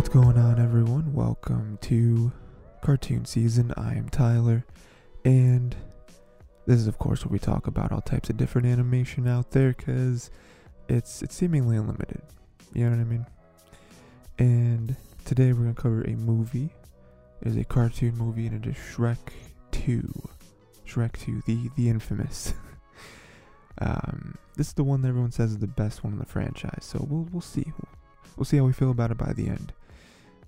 What's going on, everyone? Welcome to cartoon season. I am Tyler, and this is, of course, where we talk about all types of different animation out there because it's it's seemingly unlimited. You know what I mean? And today we're gonna cover a movie. It is a cartoon movie, and it is Shrek Two. Shrek Two, the the infamous. um, this is the one that everyone says is the best one in the franchise. So we'll we'll see. We'll see how we feel about it by the end.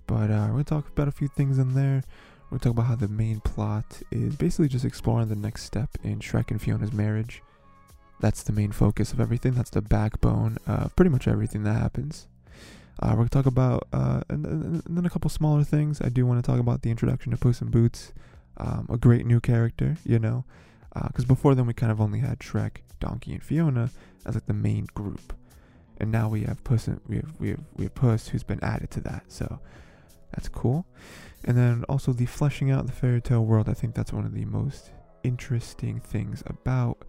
But uh, we're gonna talk about a few things in there. We're gonna talk about how the main plot is basically just exploring the next step in Shrek and Fiona's marriage. That's the main focus of everything. That's the backbone of pretty much everything that happens. Uh, we're gonna talk about uh, and, and, then a couple smaller things. I do want to talk about the introduction to Puss in Boots, um, a great new character, you know, because uh, before then we kind of only had Shrek, Donkey, and Fiona as like the main group, and now we have Puss and we have we have we have Puss who's been added to that. So that's cool. And then also the fleshing out the fairy tale world. I think that's one of the most interesting things about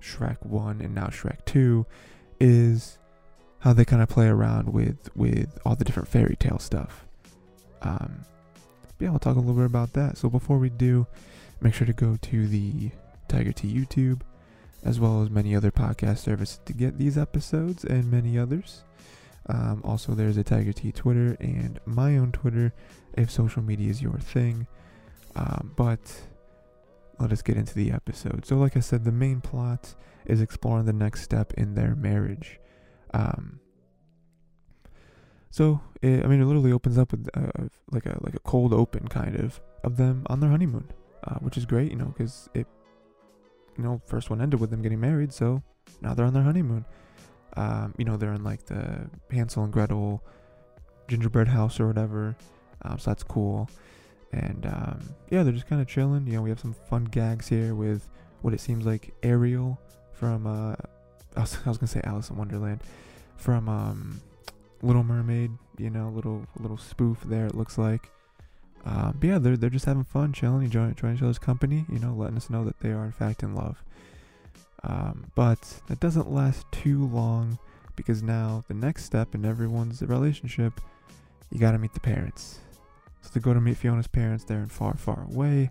Shrek 1 and now Shrek 2 is how they kind of play around with with all the different fairy tale stuff. Um, yeah, I'll talk a little bit about that. So before we do, make sure to go to the Tiger T YouTube, as well as many other podcast services to get these episodes and many others. Um, also, there's a Tiger T Twitter and my own Twitter if social media is your thing. Um, but let us get into the episode. So, like I said, the main plot is exploring the next step in their marriage. Um, so, it, I mean, it literally opens up with uh, like a like a cold open kind of of them on their honeymoon, uh, which is great, you know, because it, you know, first one ended with them getting married, so now they're on their honeymoon. Um, you know, they're in like the Hansel and Gretel gingerbread house or whatever. Um, so that's cool. And um, yeah, they're just kind of chilling. You know, we have some fun gags here with what it seems like Ariel from, uh, I was, I was gonna say Alice in Wonderland, from um, Little Mermaid. You know, little little spoof there. It looks like. Um, but yeah, they're they're just having fun, chilling, enjoying, enjoying each other's company. You know, letting us know that they are in fact in love. Um, but that doesn't last too long because now the next step in everyone's relationship, you got to meet the parents. So to go to meet Fiona's parents, they're in far, far away.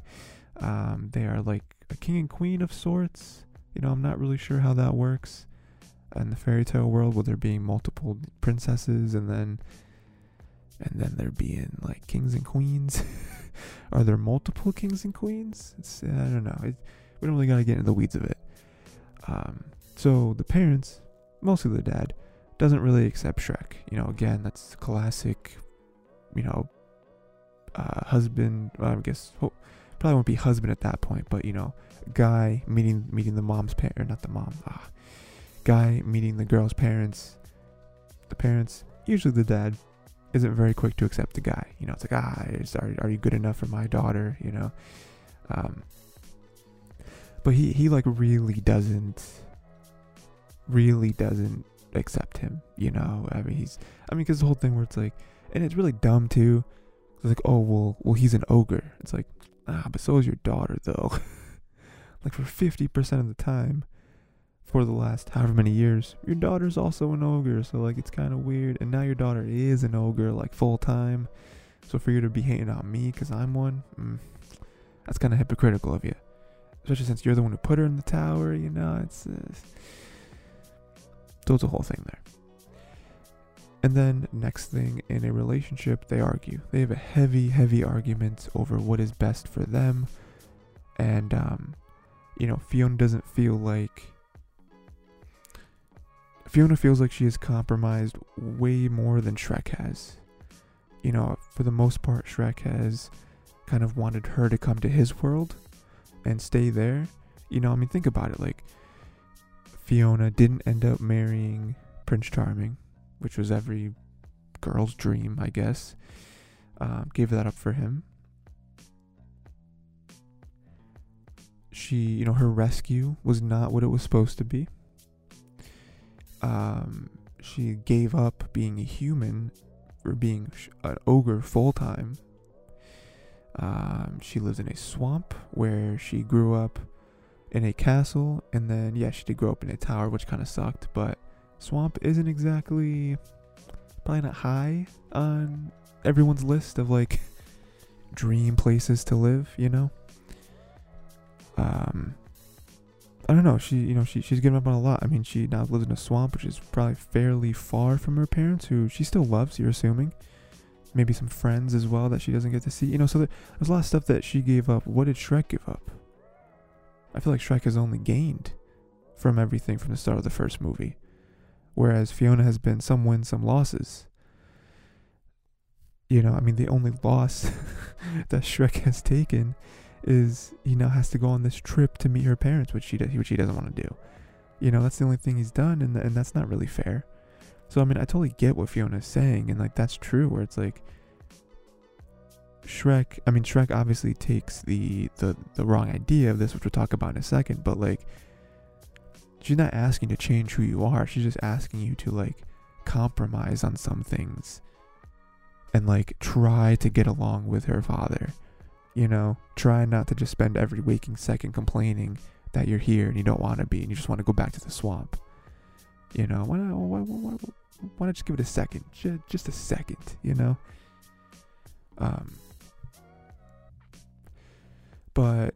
Um, they are like a king and queen of sorts. You know, I'm not really sure how that works in the fairy tale world, with there being multiple princesses and then and then there being like kings and queens. are there multiple kings and queens? It's, I don't know. It, we don't really got to get into the weeds of it. Um, so the parents, mostly the dad, doesn't really accept Shrek. You know, again, that's classic, you know, uh, husband. Well, I guess probably won't be husband at that point, but you know, guy meeting meeting the mom's parent, or not the mom. Ah, guy meeting the girl's parents. The parents, usually the dad, isn't very quick to accept the guy. You know, it's like, ah, are, are you good enough for my daughter? You know, um, but he he like really doesn't really doesn't accept him you know? I mean he's i mean because the whole thing where it's like and it's really dumb too. It's like oh well well he's an ogre. It's like ah but so is your daughter though. Like for 50% of the time for the last however many years your daughter's also an ogre. So like it's kind of weird. And now your daughter is an ogre like full time so for you to be hating on me because i'm one mm, that's kind of hypocritical of you especially since you're the one who put her in the tower. You know, it's uh, so a whole thing there. And then next thing in a relationship, they argue. They have a heavy, heavy argument over what is best for them, and um, you know, Fiona doesn't feel like. Fiona feels like she is compromised way more than Shrek has. You know, for the most part, Shrek has kind of wanted her to come to his world and stay there. You know, I mean, think about it. Like, Fiona didn't end up marrying Prince Charming, which was every girl's dream, I guess. Um, gave that up for him. She, you know, her rescue was not what it was supposed to be. Um, she gave up being a human for being an ogre full time um, she lives in a swamp where she grew up in a castle, and then yeah, she did grow up in a tower, which kind of sucked. But swamp isn't exactly probably not high on everyone's list of like dream places to live, you know? Um I don't know, she you know, she she's given up on a lot. I mean she now lives in a swamp which is probably fairly far from her parents who she still loves, you're assuming. Maybe some friends as well that she doesn't get to see. You know, so there, there's a lot of stuff that she gave up. What did Shrek give up? I feel like Shrek has only gained from everything from the start of the first movie. Whereas Fiona has been some wins, some losses. You know, I mean, the only loss that Shrek has taken is he now has to go on this trip to meet her parents, which she does, which he doesn't want to do. You know, that's the only thing he's done, and and that's not really fair. So I mean, I totally get what Fiona's saying, and like that's true. Where it's like Shrek. I mean, Shrek obviously takes the the the wrong idea of this, which we'll talk about in a second. But like, she's not asking to change who you are. She's just asking you to like compromise on some things and like try to get along with her father. You know, try not to just spend every waking second complaining that you're here and you don't want to be and you just want to go back to the swamp. You know, why why, why, why, not just give it a second? Just, just a second, you know? Um, but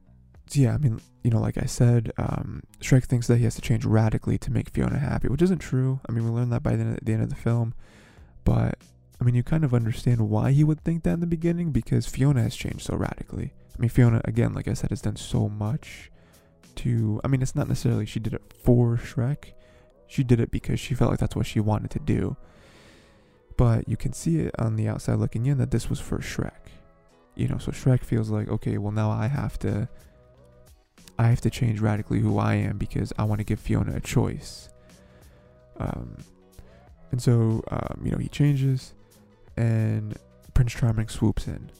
yeah, I mean, you know, like I said, um, Shrek thinks that he has to change radically to make Fiona happy, which isn't true. I mean, we learned that by the end, of, the end of the film, but I mean, you kind of understand why he would think that in the beginning because Fiona has changed so radically. I mean, Fiona, again, like I said, has done so much to. I mean, it's not necessarily she did it for Shrek, she did it because she felt like that's what she wanted to do. But you can see it on the outside looking in that this was for Shrek. You know, so Shrek feels like, okay, well, now I have to. I have to change radically who I am because I want to give Fiona a choice. Um, and so, um, you know, he changes and Prince Charming swoops in.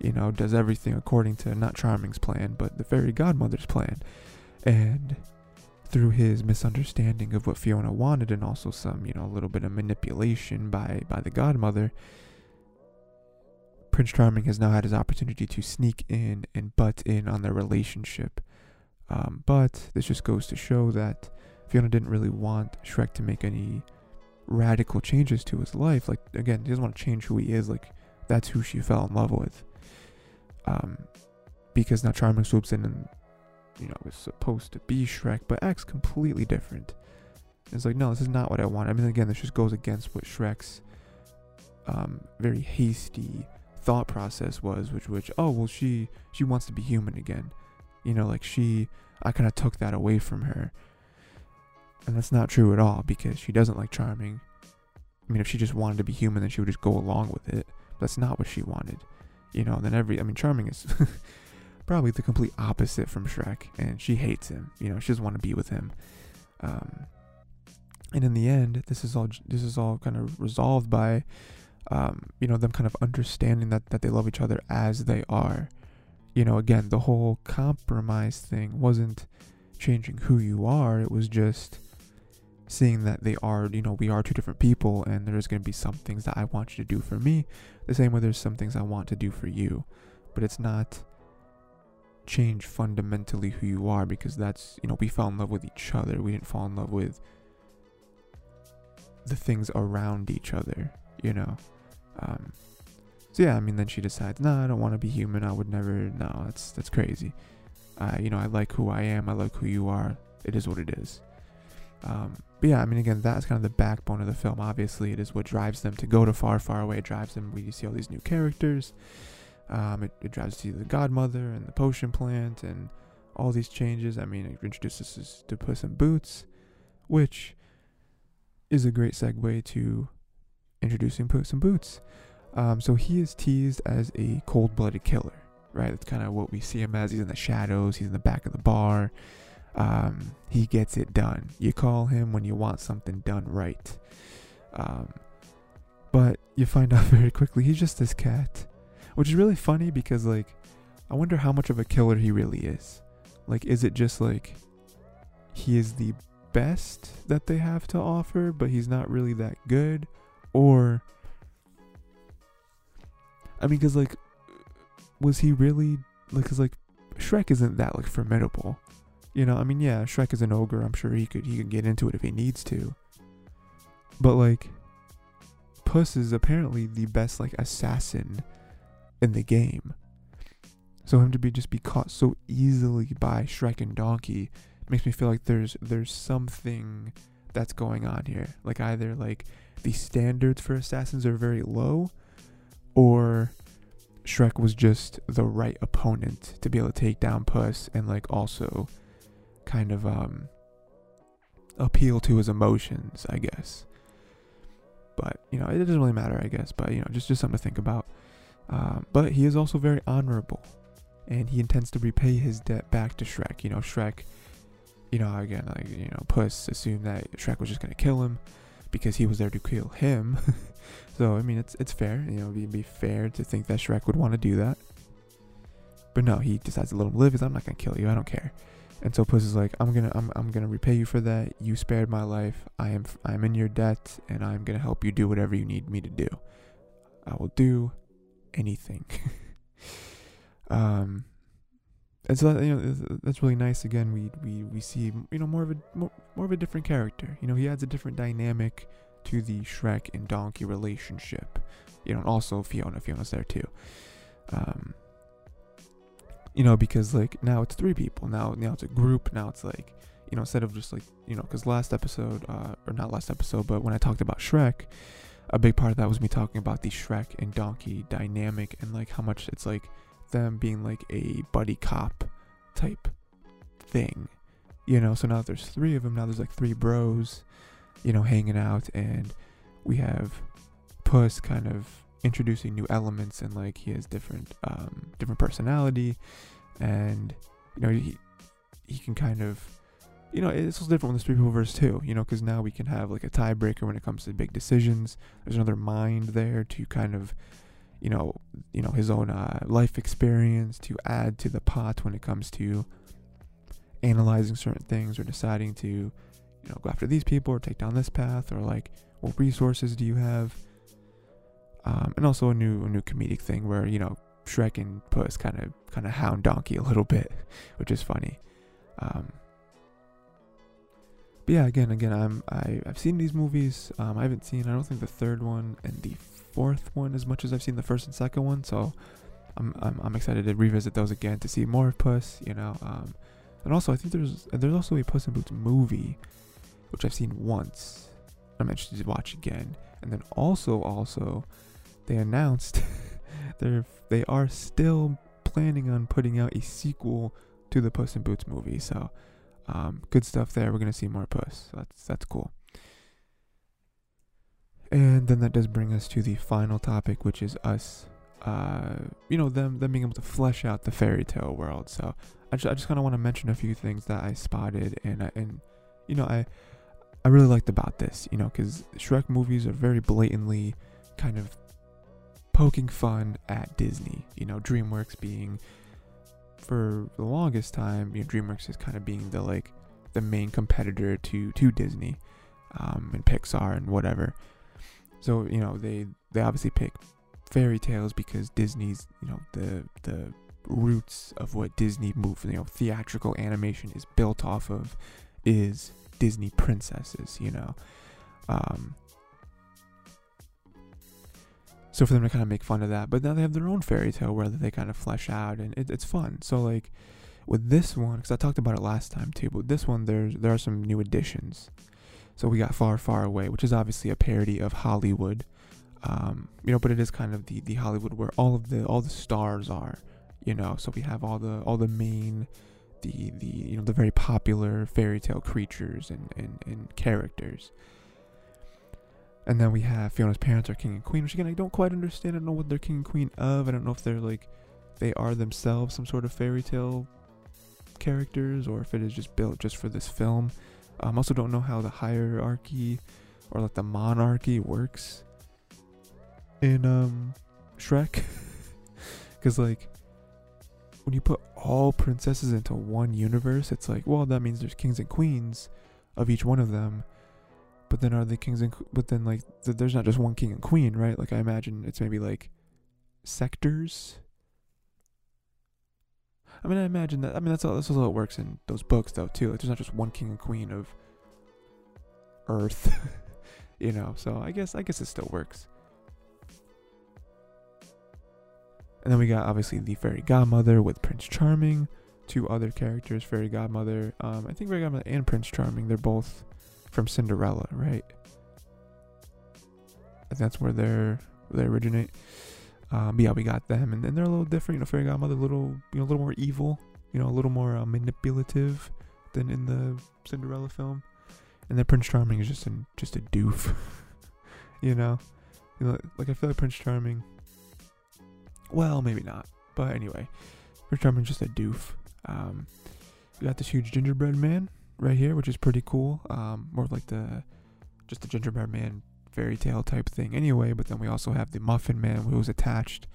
You know, does everything according to not Charming's plan, but the fairy godmother's plan. And through his misunderstanding of what Fiona wanted and also some, you know, a little bit of manipulation by by the godmother, Prince Charming has now had his opportunity to sneak in and butt in on their relationship. Um, but this just goes to show that Fiona didn't really want Shrek to make any radical changes to his life. Like again, he doesn't want to change who he is. Like that's who she fell in love with. Um, because now Charming swoops in and you know was supposed to be Shrek, but acts completely different. It's like no, this is not what I want. I mean, again, this just goes against what Shrek's um, very hasty thought process was, which which oh well she she wants to be human again. You know, like she I kind of took that away from her and that's not true at all because she doesn't like Charming. I mean, if she just wanted to be human, then she would just go along with it. But that's not what she wanted. You know, then every, I mean, Charming is probably the complete opposite from Shrek, and she hates him. You know, she doesn't want to be with him. Um, and in the end, this is all this is all kind of resolved by, um, you know, them kind of understanding that that they love each other as they are. You know, again, the whole compromise thing wasn't changing who you are. It was just seeing that they are, you know, we are two different people, and there's going to be some things that I want you to do for me, the same way there's some things I want to do for you. But it's not change fundamentally who you are because that's, you know, we fell in love with each other. We didn't fall in love with the things around each other, you know. Um, so yeah, I mean, then she decides, no, I don't want to be human. I would never. No, that's that's crazy. Uh, you know, I like who I am. I like who you are. It is what it is. Um, but yeah, I mean, again, that's kind of the backbone of the film. Obviously, it is what drives them to go to far, far away. It drives them. We see all these new characters. Um, it, it drives to the godmother and the potion plant and all these changes. I mean, it introduces us to Puss in Boots, which is a great segue to introducing Puss in Boots. Um, so he is teased as a cold-blooded killer, right? That's kind of what we see him as. He's in the shadows. He's in the back of the bar. Um, he gets it done. You call him when you want something done right. Um, but you find out very quickly he's just this cat, which is really funny because like, I wonder how much of a killer he really is. Like, is it just like he is the best that they have to offer, but he's not really that good, or I mean, because like, was he really like? Cause like, Shrek isn't that like formidable. You know, I mean, yeah, Shrek is an ogre. I'm sure he could he could get into it if he needs to. But like, Puss is apparently the best like assassin in the game. So him to be just be caught so easily by Shrek and Donkey makes me feel like there's there's something that's going on here. Like either like the standards for assassins are very low or Shrek was just the right opponent to be able to take down Puss and like also kind of um appeal to his emotions, I guess. But you know, it doesn't really matter, I guess. But you know, just just something to think about. Um, but he is also very honorable, and he intends to repay his debt back to Shrek. You know, Shrek. You know, again, like you know, Puss assumed that Shrek was just gonna kill him because he was there to kill him. so I mean, it's it's fair. You know, it'd be fair to think that Shrek would want to do that. But no, he decides to let him live. Because I'm not gonna kill you. I don't care. And so Puss is like, I'm gonna, I'm, I'm gonna repay you for that. You spared my life. I am, I'm in your debt, and I'm gonna help you do whatever you need me to do. I will do anything. um, and so that, you know that's really nice. Again, we we we see you know more of a more, more of a different character. You know, he adds a different dynamic to the Shrek and Donkey relationship. You know, and also Fiona. Fiona's there too. Um, you know, because like now it's three people. Now now it's a group. Now it's like you know instead of just like you know because last episode uh, or not last episode, but when I talked about Shrek, a big part of that was me talking about the Shrek and Donkey dynamic and like how much it's like them being like a buddy cop type thing. You know, so now there's three of them. Now there's like three bros, you know, hanging out, and we have Puss kind of introducing new elements and like he has different um different personality and you know he he can kind of you know it's also different when there's three people versus two you know because now we can have like a tiebreaker when it comes to big decisions there's another mind there to kind of you know you know his own uh, life experience to add to the pot when it comes to analyzing certain things or deciding to you know go after these people or take down this path or like what resources do you have um, and also a new a new comedic thing where you know Shrek and Puss kind of kind of hound Donkey a little bit, which is funny. Um, but yeah, again, again, I'm I, I've seen these movies. Um, I haven't seen I don't think the third one and the fourth one as much as I've seen the first and second one. So I'm I'm, I'm excited to revisit those again to see more of Puss. You know, um, and also I think there's there's also a Puss in Boots movie, which I've seen once. I'm interested to watch again, and then also also they announced they're they are still planning on putting out a sequel to the Puss in Boots movie. So um, good stuff there. We're gonna see more Puss. That's that's cool. And then that does bring us to the final topic, which is us, uh, you know, them them being able to flesh out the fairy tale world. So I just I just kind of want to mention a few things that I spotted and I, and you know I I really liked about this, you know, because Shrek movies are very blatantly kind of poking fun at Disney. You know, DreamWorks being for the longest time, you know, DreamWorks is kind of being the like the main competitor to to Disney, um, and Pixar and whatever. So you know they they obviously pick fairy tales because Disney's you know the the roots of what Disney move you know theatrical animation is built off of is Disney princesses. You know, um, so for them to kind of make fun of that, but now they have their own fairy tale where they kind of flesh out, and it, it's fun. So like with this one, because I talked about it last time too, but this one there's there are some new additions. So we got Far Far Away, which is obviously a parody of Hollywood, um, you know, but it is kind of the the Hollywood where all of the all the stars are, you know. So we have all the all the main, the the you know the very popular fairy tale creatures and and, and characters. And then we have Fiona's parents are king and queen, which again I don't quite understand. I don't know what they're king and queen of. I don't know if they're like they are themselves some sort of fairy tale characters or if it is just built just for this film. I um, also don't know how the hierarchy or like the monarchy works in um Shrek. Cause like when you put all princesses into one universe, it's like, well, that means there's kings and queens of each one of them but then are the kings and but then like th- there's not just one king and queen, right? Like I imagine it's maybe like sectors. I mean, I imagine that. I mean, that's all. That's how it works in those books, though, too. Like, there's not just one king and queen of Earth, you know. So I guess, I guess it still works. And then we got obviously the fairy godmother with Prince Charming, two other characters, fairy godmother. Um, I think fairy godmother and Prince Charming. They're both from Cinderella, right? Think that's where they're they originate. Um, yeah, we got them, and then they're a little different. You know, fairy godmother, a little you know, a little more evil. You know, a little more uh, manipulative than in the Cinderella film. And then Prince Charming is just an just a doof. you know, you know, like I feel like Prince Charming. Well, maybe not, but anyway, Prince Charming's just a doof. Um, we got this huge gingerbread man right here, which is pretty cool. Um, more like the just the gingerbread man fairy tale type thing anyway. But then we also have the muffin man who's attached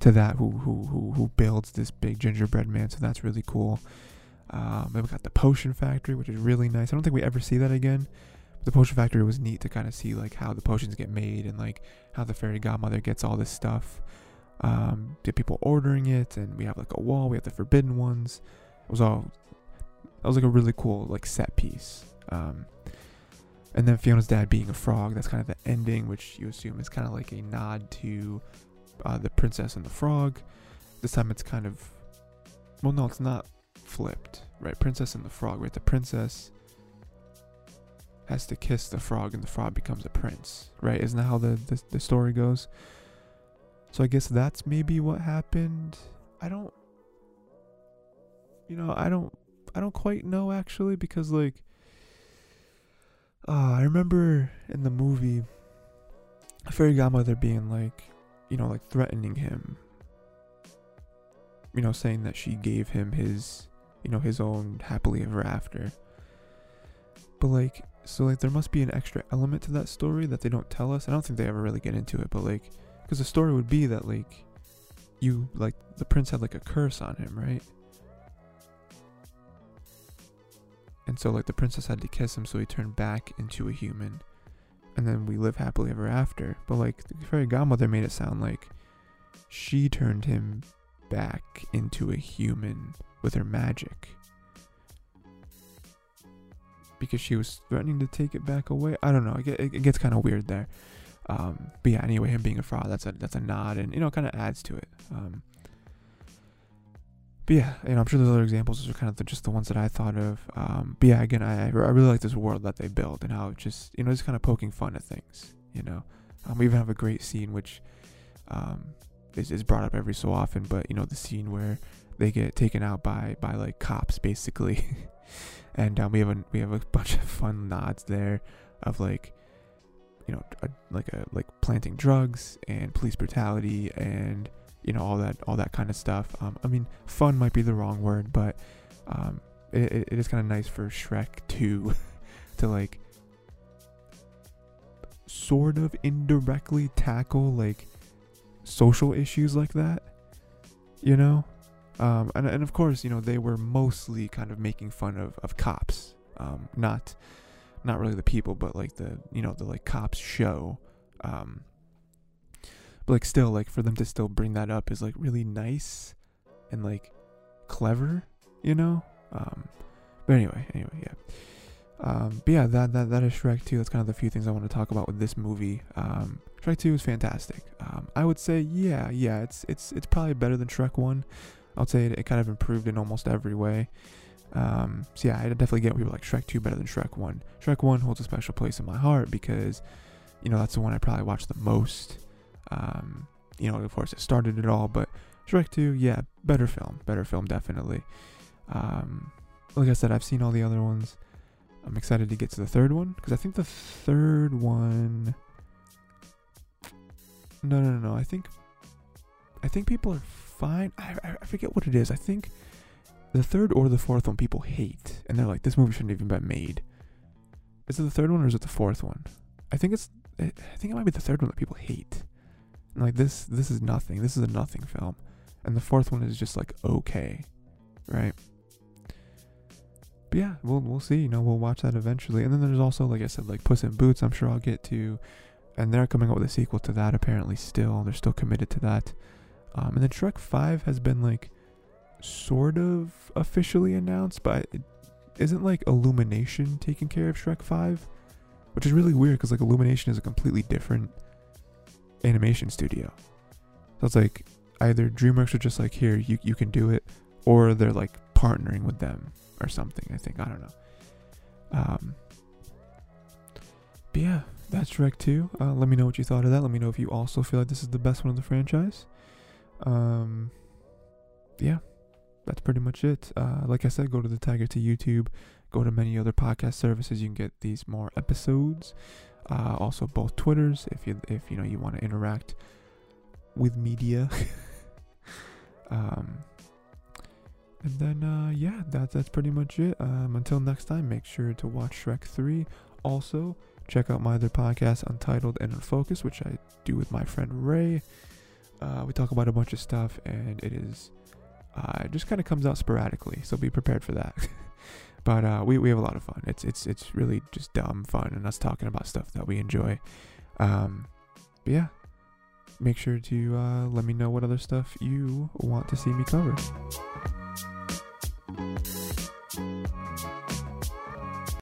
to that, who who who who builds this big gingerbread man. So that's really cool. Um, then we got the potion factory, which is really nice. I don't think we ever see that again. But the potion factory was neat to kind of see like how the potions get made and like how the fairy godmother gets all this stuff. Um, get people ordering it, and we have like a wall. We have the forbidden ones. It was all. That was like a really cool like set piece. Um, and then Fiona's dad being a frog. That's kind of the ending, which you assume is kind of like a nod to uh, the princess and the frog. This time it's kind of. Well, no, it's not flipped, right? Princess and the frog, right? The princess has to kiss the frog and the frog becomes a prince, right? Isn't that how the, the, the story goes? So I guess that's maybe what happened. I don't you know, I don't I don't quite know actually because like uh, I remember in the movie fairy godmother being like, you know, like threatening him. You know, saying that she gave him his you know, his own happily ever after. But like, so like, there must be an extra element to that story that they don't tell us. I don't think they ever really get into it, but like, because the story would be that like, you like the prince had like a curse on him, right? And so like the princess had to kiss him, so he turned back into a human, and then we live happily ever after. But like the fairy godmother made it sound like she turned him back into a human with her magic. Because she was threatening to take it back away. I don't know. It, it, it gets kind of weird there. Um, but yeah, anyway, him being a fraud, that's a that's a nod, and you know, kind of adds to it. Um, but yeah, you know, I'm sure there's other examples. Those are kind of the, just the ones that I thought of. Um, but yeah, again, I I really like this world that they build and how it just you know just kind of poking fun at things. You know, um, we even have a great scene which um, is is brought up every so often. But you know, the scene where they get taken out by by like cops basically and um, we have a we have a bunch of fun nods there of like you know a, like a like planting drugs and police brutality and you know all that all that kind of stuff um, i mean fun might be the wrong word but um, it, it is kind of nice for shrek 2 to like sort of indirectly tackle like social issues like that you know um, and, and of course, you know, they were mostly kind of making fun of, of cops. Um, not not really the people, but like the you know, the like cops show. Um, but like still like for them to still bring that up is like really nice and like clever, you know? Um, but anyway, anyway, yeah. Um, but yeah, that, that that is Shrek 2. That's kind of the few things I want to talk about with this movie. Um, Shrek 2 is fantastic. Um, I would say, yeah, yeah, it's it's it's probably better than Shrek 1. I would say it, it kind of improved in almost every way. Um, so yeah, I definitely get people like Shrek 2 better than Shrek 1. Shrek 1 holds a special place in my heart because, you know, that's the one I probably watched the most. Um, you know, of course, it started it all, but Shrek 2, yeah, better film. Better film, definitely. Um, like I said, I've seen all the other ones. I'm excited to get to the third one because I think the third one. No, no, no, no. I think. I think people are fine. I, I forget what it is. I think the third or the fourth one people hate, and they're like, this movie shouldn't even been made. Is it the third one or is it the fourth one? I think it's. I think it might be the third one that people hate. And like this, this is nothing. This is a nothing film, and the fourth one is just like okay, right? But yeah, we'll we'll see. You know, we'll watch that eventually. And then there's also, like I said, like Puss in Boots. I'm sure I'll get to, and they're coming up with a sequel to that. Apparently, still they're still committed to that. Um, and then Shrek 5 has been like sort of officially announced, but it isn't like Illumination taking care of Shrek 5, which is really weird because like Illumination is a completely different animation studio. So it's like either DreamWorks are just like here you you can do it, or they're like partnering with them or something. I think I don't know. Um, but yeah, that's Shrek 2. Uh, let me know what you thought of that. Let me know if you also feel like this is the best one of the franchise. Um, yeah, that's pretty much it. Uh, like I said, go to the Tiger T YouTube. Go to many other podcast services. You can get these more episodes. Uh, also, both Twitters if you if you know you want to interact with media. um, and then uh, yeah, that's that's pretty much it. Um, until next time, make sure to watch Shrek Three. Also, check out my other podcast, Untitled and Unfocused, which I do with my friend Ray. Uh, we talk about a bunch of stuff, and it is uh, it just kind of comes out sporadically, so be prepared for that. But uh, we, we have a lot of fun. It's it's it's really just dumb fun and us talking about stuff that we enjoy. Um, but yeah, make sure to uh, let me know what other stuff you want to see me cover.